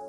She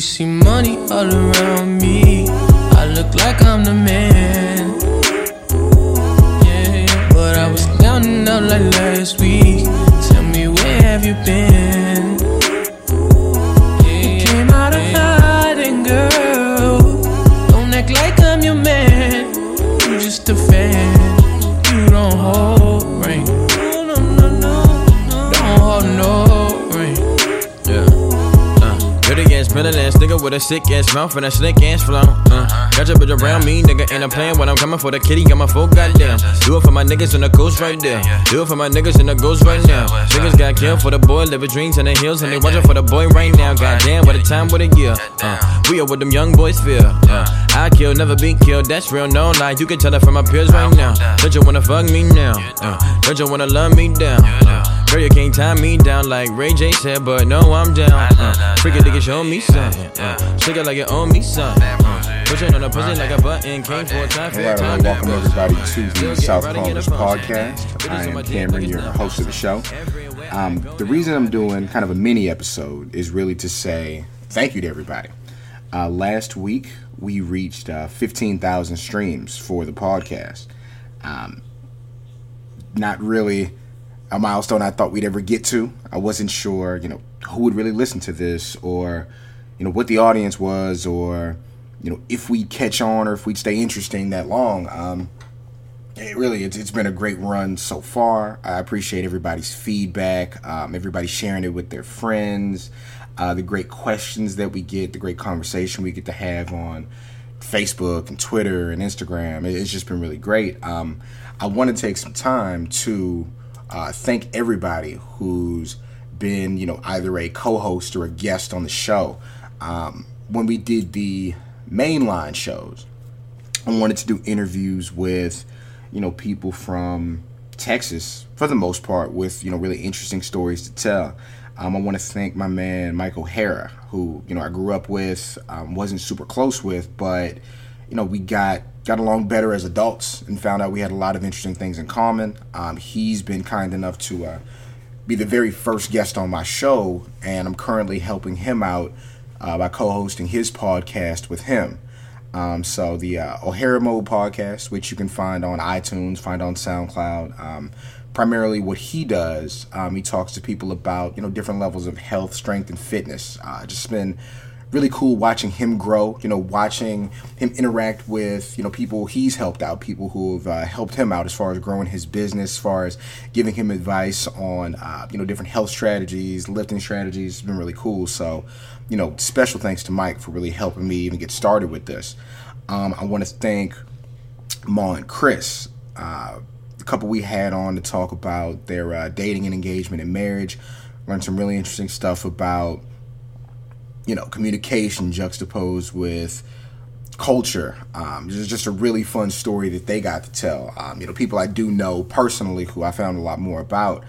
see money all around me. I look like I'm the man. Yeah. But I was counting up like last week. Nigga with a sick ass mouth and a slick ass flow. Uh, got your bitch around me, nigga, and I'm playing when I'm coming for the kitty. Got my full goddamn. Do it for my niggas in the coast right there. Do it for my niggas in the ghost right now. Niggas got killed for the boy, living dreams in the hills, and they watching for the boy right now. Goddamn, what a time, what a year. Uh, we are what them young boys feel. Uh, I kill, never be killed. That's real, no lie. You can tell it from my peers right now. Don't you wanna fuck me now? Uh, don't you wanna love me down? Uh, Girl, you can't tie me down like Ray J said, but no, I'm down. Uh, freaking nigga, show me something. Uh, shake it like you owe me something. Uh, pushing on the pussy like a button. Came for a time, All fair right, time. well, welcome everybody to the South ready Callers podcast. I Bitches on my am Cameron, your host of the show. Everywhere Um, the reason I'm doing kind of a mini episode is really to say thank you to everybody. Uh, last week we reached uh, 15,000 streams for the podcast. Um, not really a milestone I thought we'd ever get to. I wasn't sure, you know, who would really listen to this or, you know, what the audience was or, you know, if we'd catch on or if we'd stay interesting that long. Um, it really, it's, it's been a great run so far. I appreciate everybody's feedback, um, everybody sharing it with their friends, uh, the great questions that we get, the great conversation we get to have on Facebook and Twitter and Instagram. It- It's just been really great. Um, I want to take some time to uh, thank everybody who's been, you know, either a co-host or a guest on the show. Um, when we did the mainline shows, I wanted to do interviews with, you know, people from Texas for the most part with, you know, really interesting stories to tell. Um, I want to thank my man Michael O'Hara, who, you know, I grew up with, um, wasn't super close with, but, you know, we got got along better as adults and found out we had a lot of interesting things in common. Um, he's been kind enough to uh, be the very first guest on my show, and I'm currently helping him out uh, by co-hosting his podcast with him. Um, so the uh, O'Hara Mode podcast, which you can find on iTunes, find on SoundCloud. Um, primarily, what he does, um, he talks to people about you know different levels of health, strength, and fitness. Uh, just been really cool watching him grow. You know, watching him interact with you know people he's helped out, people who have uh, helped him out as far as growing his business, as far as giving him advice on uh, you know different health strategies, lifting strategies. It's been really cool. So, you know, special thanks to Mike for really helping me even get started with this. Um, I want to thank Ma and Chris. Uh, the couple we had on to talk about their uh, dating and engagement and marriage. Learned some really interesting stuff about you know, communication juxtaposed with culture. Um, just just a really fun story that they got to tell. Um, you know, people I do know personally who I found a lot more about.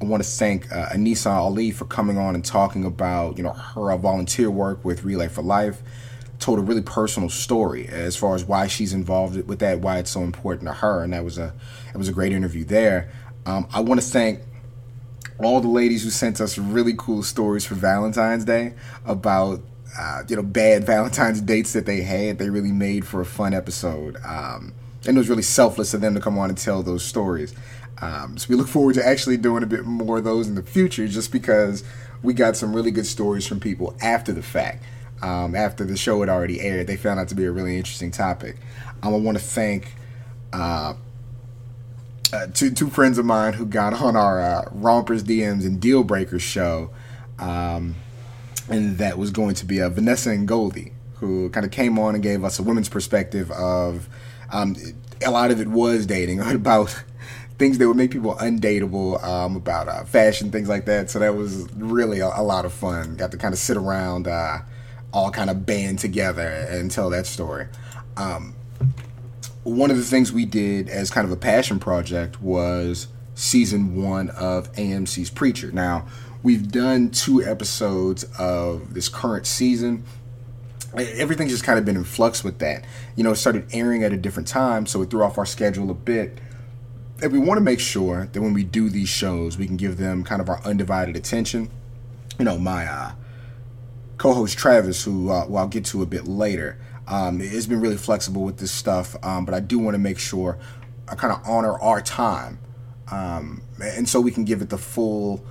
I want to thank uh, Anissa Ali for coming on and talking about you know her volunteer work with Relay for Life. Told a really personal story as far as why she's involved with that, why it's so important to her, and that was a it was a great interview there. Um, I want to thank all the ladies who sent us really cool stories for Valentine's Day about uh, you know bad Valentine's dates that they had. They really made for a fun episode, um, and it was really selfless of them to come on and tell those stories. Um, so we look forward to actually doing a bit more of those in the future, just because we got some really good stories from people after the fact. Um, after the show had already aired, they found out to be a really interesting topic. Um, I want to thank. Uh, uh, two two friends of mine who got on our uh, Rompers DMs and Deal Breakers show, um, and that was going to be uh, Vanessa and Goldie, who kind of came on and gave us a women's perspective of um, a lot of it was dating about things that would make people undateable, um, about uh, fashion, things like that. So that was really a, a lot of fun. Got to kind of sit around, uh, all kind of band together and tell that story. Um, one of the things we did as kind of a passion project was season one of AMC's Preacher. Now, we've done two episodes of this current season. everything's just kind of been in flux with that. You know, it started airing at a different time, so it threw off our schedule a bit. And we want to make sure that when we do these shows, we can give them kind of our undivided attention. You know, my uh, co-host Travis, who uh, well, I'll get to a bit later, um, has been really flexible with this stuff. Um, but I do want to make sure I kind of honor our time, um, and so we can give it the full,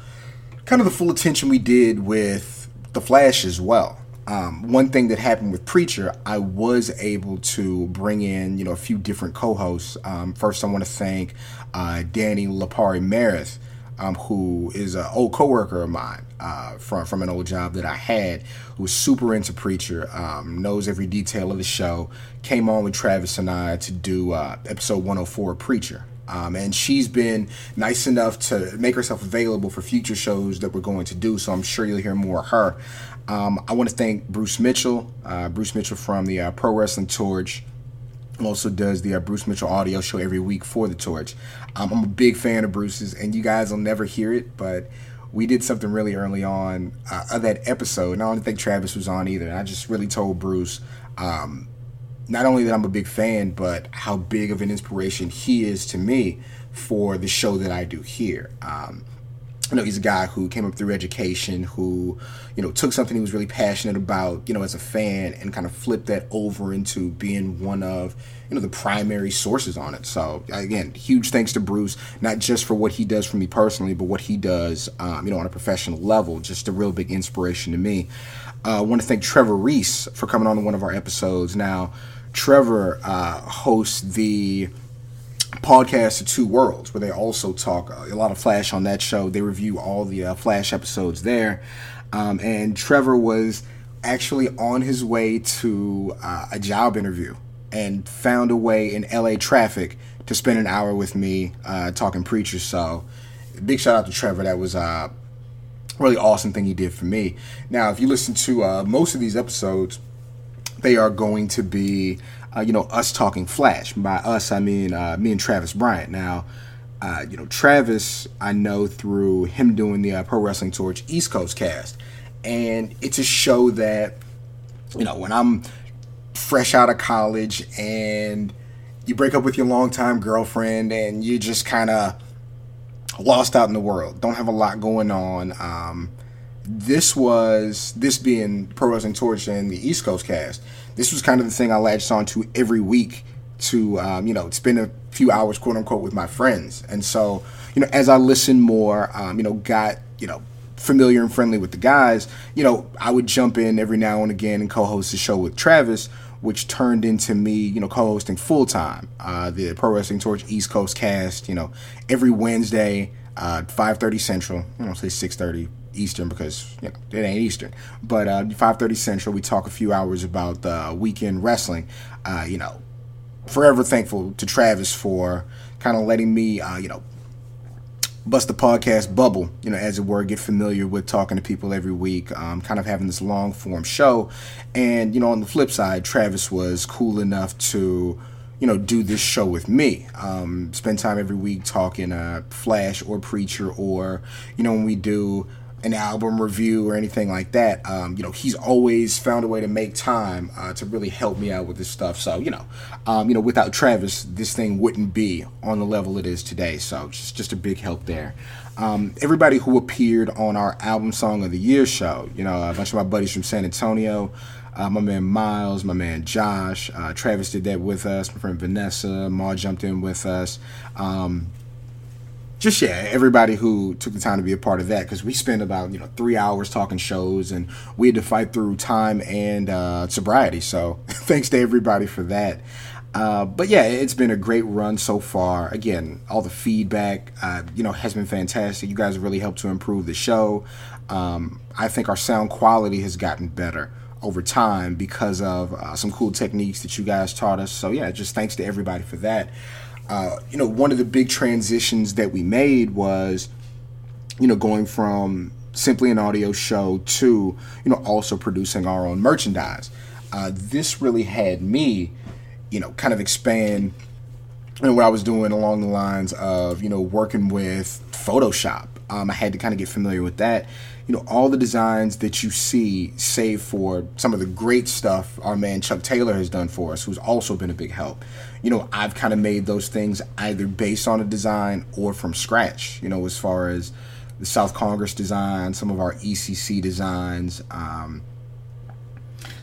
kind of the full attention we did with the Flash as well. Um, one thing that happened with Preacher, I was able to bring in, you know, a few different co-hosts. Um, first, I want to thank uh, Danny Lapari Meredith, um, who is an old coworker of mine uh, from from an old job that I had, who was super into Preacher, um, knows every detail of the show. Came on with Travis and I to do uh, episode 104 Preacher. Um, and she's been nice enough to make herself available for future shows that we're going to do. So I'm sure you'll hear more of her. Um, I want to thank Bruce Mitchell, uh, Bruce Mitchell from the uh, Pro Wrestling Torch. Also does the uh, Bruce Mitchell audio show every week for the Torch. Um, I'm a big fan of Bruce's, and you guys will never hear it, but we did something really early on uh, of that episode. And I don't think Travis was on either. I just really told Bruce um, not only that I'm a big fan, but how big of an inspiration he is to me for the show that I do here. Um, you know, he's a guy who came up through education, who, you know, took something he was really passionate about, you know, as a fan and kind of flipped that over into being one of, you know, the primary sources on it. So, again, huge thanks to Bruce, not just for what he does for me personally, but what he does, um, you know, on a professional level. Just a real big inspiration to me. Uh, I want to thank Trevor Reese for coming on to one of our episodes. Now, Trevor uh, hosts the podcast of Two Worlds, where they also talk a lot of Flash on that show. They review all the uh, Flash episodes there. Um, and Trevor was actually on his way to uh, a job interview and found a way in LA traffic to spend an hour with me uh, talking preacher. So, big shout out to Trevor. That was a uh, really awesome thing he did for me. Now, if you listen to uh, most of these episodes, they are going to be uh, you know, us talking Flash. By us, I mean uh, me and Travis Bryant. Now, uh, you know, Travis, I know through him doing the uh, Pro Wrestling Torch East Coast cast. And it's a show that, you know, when I'm fresh out of college and you break up with your longtime girlfriend and you just kind of lost out in the world, don't have a lot going on. Um, this was, this being Pro Wrestling Torch and the East Coast cast this was kind of the thing I latched on to every week to um, you know spend a few hours quote unquote with my friends. And so you know as i listened more um, you know got you know familiar and friendly with the guys you know i would jump in every now and again and co-host the show with travis which turned into me you know co-hosting full-time uh, the pro wrestling torch east coast cast you know every wednesday uh, 5.30 central you know say 6.30 Eastern because you know, it ain't Eastern. But uh, 5:30 Central, we talk a few hours about uh, weekend wrestling. Uh, you know, forever thankful to Travis for kind of letting me, uh, you know, bust the podcast bubble, you know, as it were, get familiar with talking to people every week, um, kind of having this long form show. And, you know, on the flip side, Travis was cool enough to, you know, do this show with me. Um, spend time every week talking uh, Flash or Preacher or, you know, when we do an album review or anything like that. Um, you know, he's always found a way to make time uh, to really help me out with this stuff. So, you know, um, you know, without Travis, this thing wouldn't be on the level it is today. So, just just a big help there. Um, everybody who appeared on our album song of the year show, you know, a bunch of my buddies from San Antonio. Uh, my man Miles, my man Josh, uh, Travis did that with us. My friend Vanessa, Ma jumped in with us. Um, just yeah, everybody who took the time to be a part of that because we spent about you know three hours talking shows and we had to fight through time and uh, sobriety. So thanks to everybody for that. Uh, but yeah, it's been a great run so far. Again, all the feedback, uh, you know, has been fantastic. You guys really helped to improve the show. Um, I think our sound quality has gotten better over time because of uh, some cool techniques that you guys taught us. So yeah, just thanks to everybody for that. Uh, you know, one of the big transitions that we made was, you know, going from simply an audio show to, you know, also producing our own merchandise. Uh, this really had me, you know, kind of expand you know, what I was doing along the lines of, you know, working with Photoshop. Um, I had to kind of get familiar with that. You know, all the designs that you see, save for some of the great stuff our man Chuck Taylor has done for us, who's also been a big help. You know, I've kind of made those things either based on a design or from scratch. You know, as far as the South Congress design, some of our ECC designs. Um,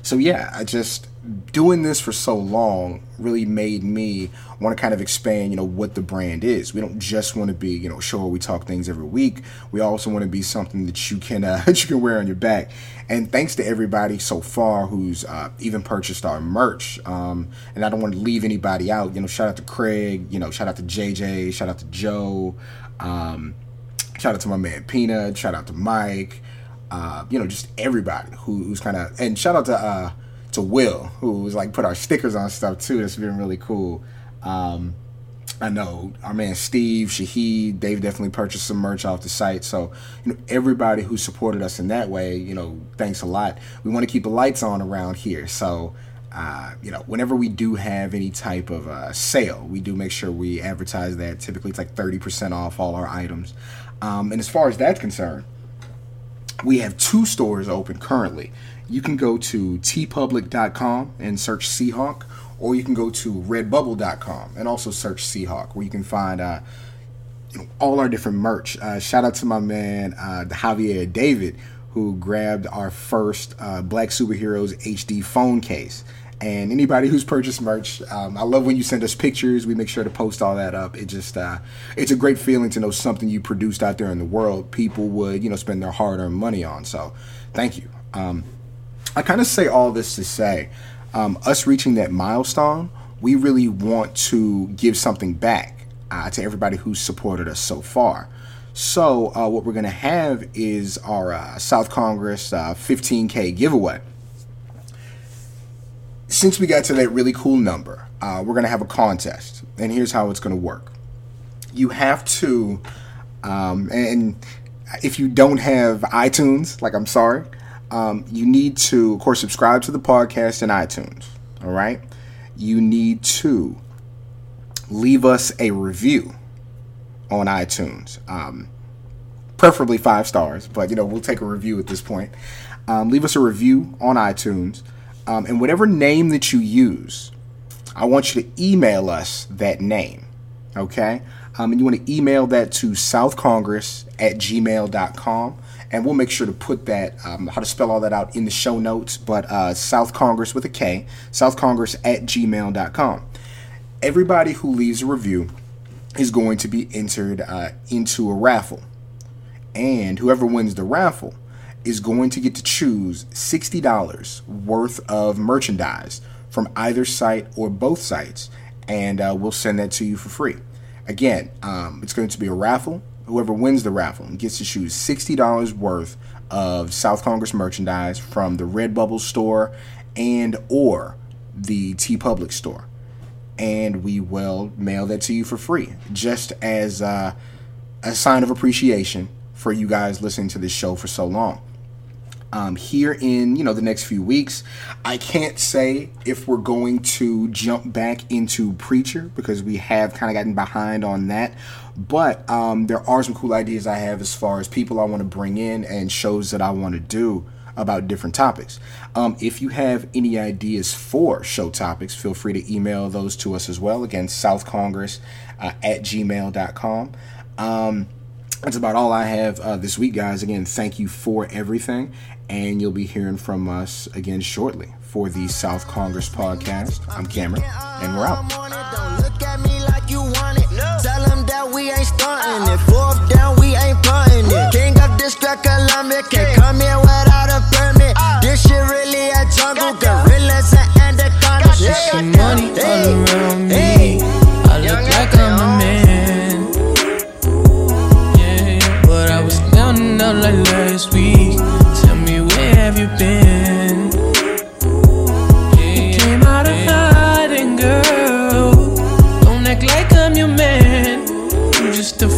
so yeah, I just doing this for so long really made me want to kind of expand, you know, what the brand is. We don't just want to be, you know, sure we talk things every week. We also want to be something that you can uh, that you can wear on your back. And thanks to everybody so far who's uh, even purchased our merch. Um, and I don't want to leave anybody out. You know, shout out to Craig. You know, shout out to JJ. Shout out to Joe. Um, shout out to my man Peanut. Shout out to Mike. Uh, you know, just everybody who, who's kind of and shout out to uh, to Will who's like put our stickers on stuff too. That's been really cool. Um, I know our man Steve, Shahid, they've definitely purchased some merch off the site. So, you know, everybody who supported us in that way, you know, thanks a lot. We want to keep the lights on around here. So, uh, you know, whenever we do have any type of uh, sale, we do make sure we advertise that. Typically, it's like 30% off all our items. Um, and as far as that's concerned, we have two stores open currently. You can go to teepublic.com and search Seahawk, or you can go to redbubble.com and also search Seahawk, where you can find uh, you know, all our different merch. Uh, shout out to my man uh, Javier David, who grabbed our first uh, Black Superheroes HD phone case. And anybody who's purchased merch, um, I love when you send us pictures. We make sure to post all that up. It just, uh, it's a great feeling to know something you produced out there in the world. People would, you know, spend their hard-earned money on. So, thank you. Um, I kind of say all this to say, um, us reaching that milestone, we really want to give something back uh, to everybody who's supported us so far. So, uh, what we're going to have is our uh, South Congress 15K uh, giveaway since we got to that really cool number, uh, we're going to have a contest. And here's how it's going to work you have to, um, and if you don't have iTunes, like I'm sorry, um, you need to, of course, subscribe to the podcast in iTunes. All right. You need to leave us a review on iTunes. Um, preferably five stars, but you know, we'll take a review at this point. Um, leave us a review on iTunes. Um, and whatever name that you use, I want you to email us that name. Okay? Um, and you want to email that to southcongress at gmail.com. And we'll make sure to put that, um, how to spell all that out in the show notes. But uh, South Congress with a K, southcongress at gmail.com. Everybody who leaves a review is going to be entered uh, into a raffle. And whoever wins the raffle is going to get to choose $60 worth of merchandise from either site or both sites, and uh, we'll send that to you for free. Again, um, it's going to be a raffle. Whoever wins the raffle gets to choose $60 worth of South Congress merchandise from the Redbubble store and or the TeePublic store. And we will mail that to you for free, just as uh, a sign of appreciation for you guys listening to this show for so long um, here in you know the next few weeks. I can't say if we're going to jump back into preacher because we have kind of gotten behind on that. But um, there are some cool ideas I have as far as people I want to bring in and shows that I want to do about different topics. Um, if you have any ideas for show topics, feel free to email those to us as well. Again, southcongress uh, at gmail.com. Um, that's about all I have uh, this week, guys. Again, thank you for everything and you'll be hearing from us again shortly for the South Congress podcast. I'm Cameron, and we're out. Tell them that we ain't starting it. Fourth down, we ain't punting it. King of District Columbia can't You're just a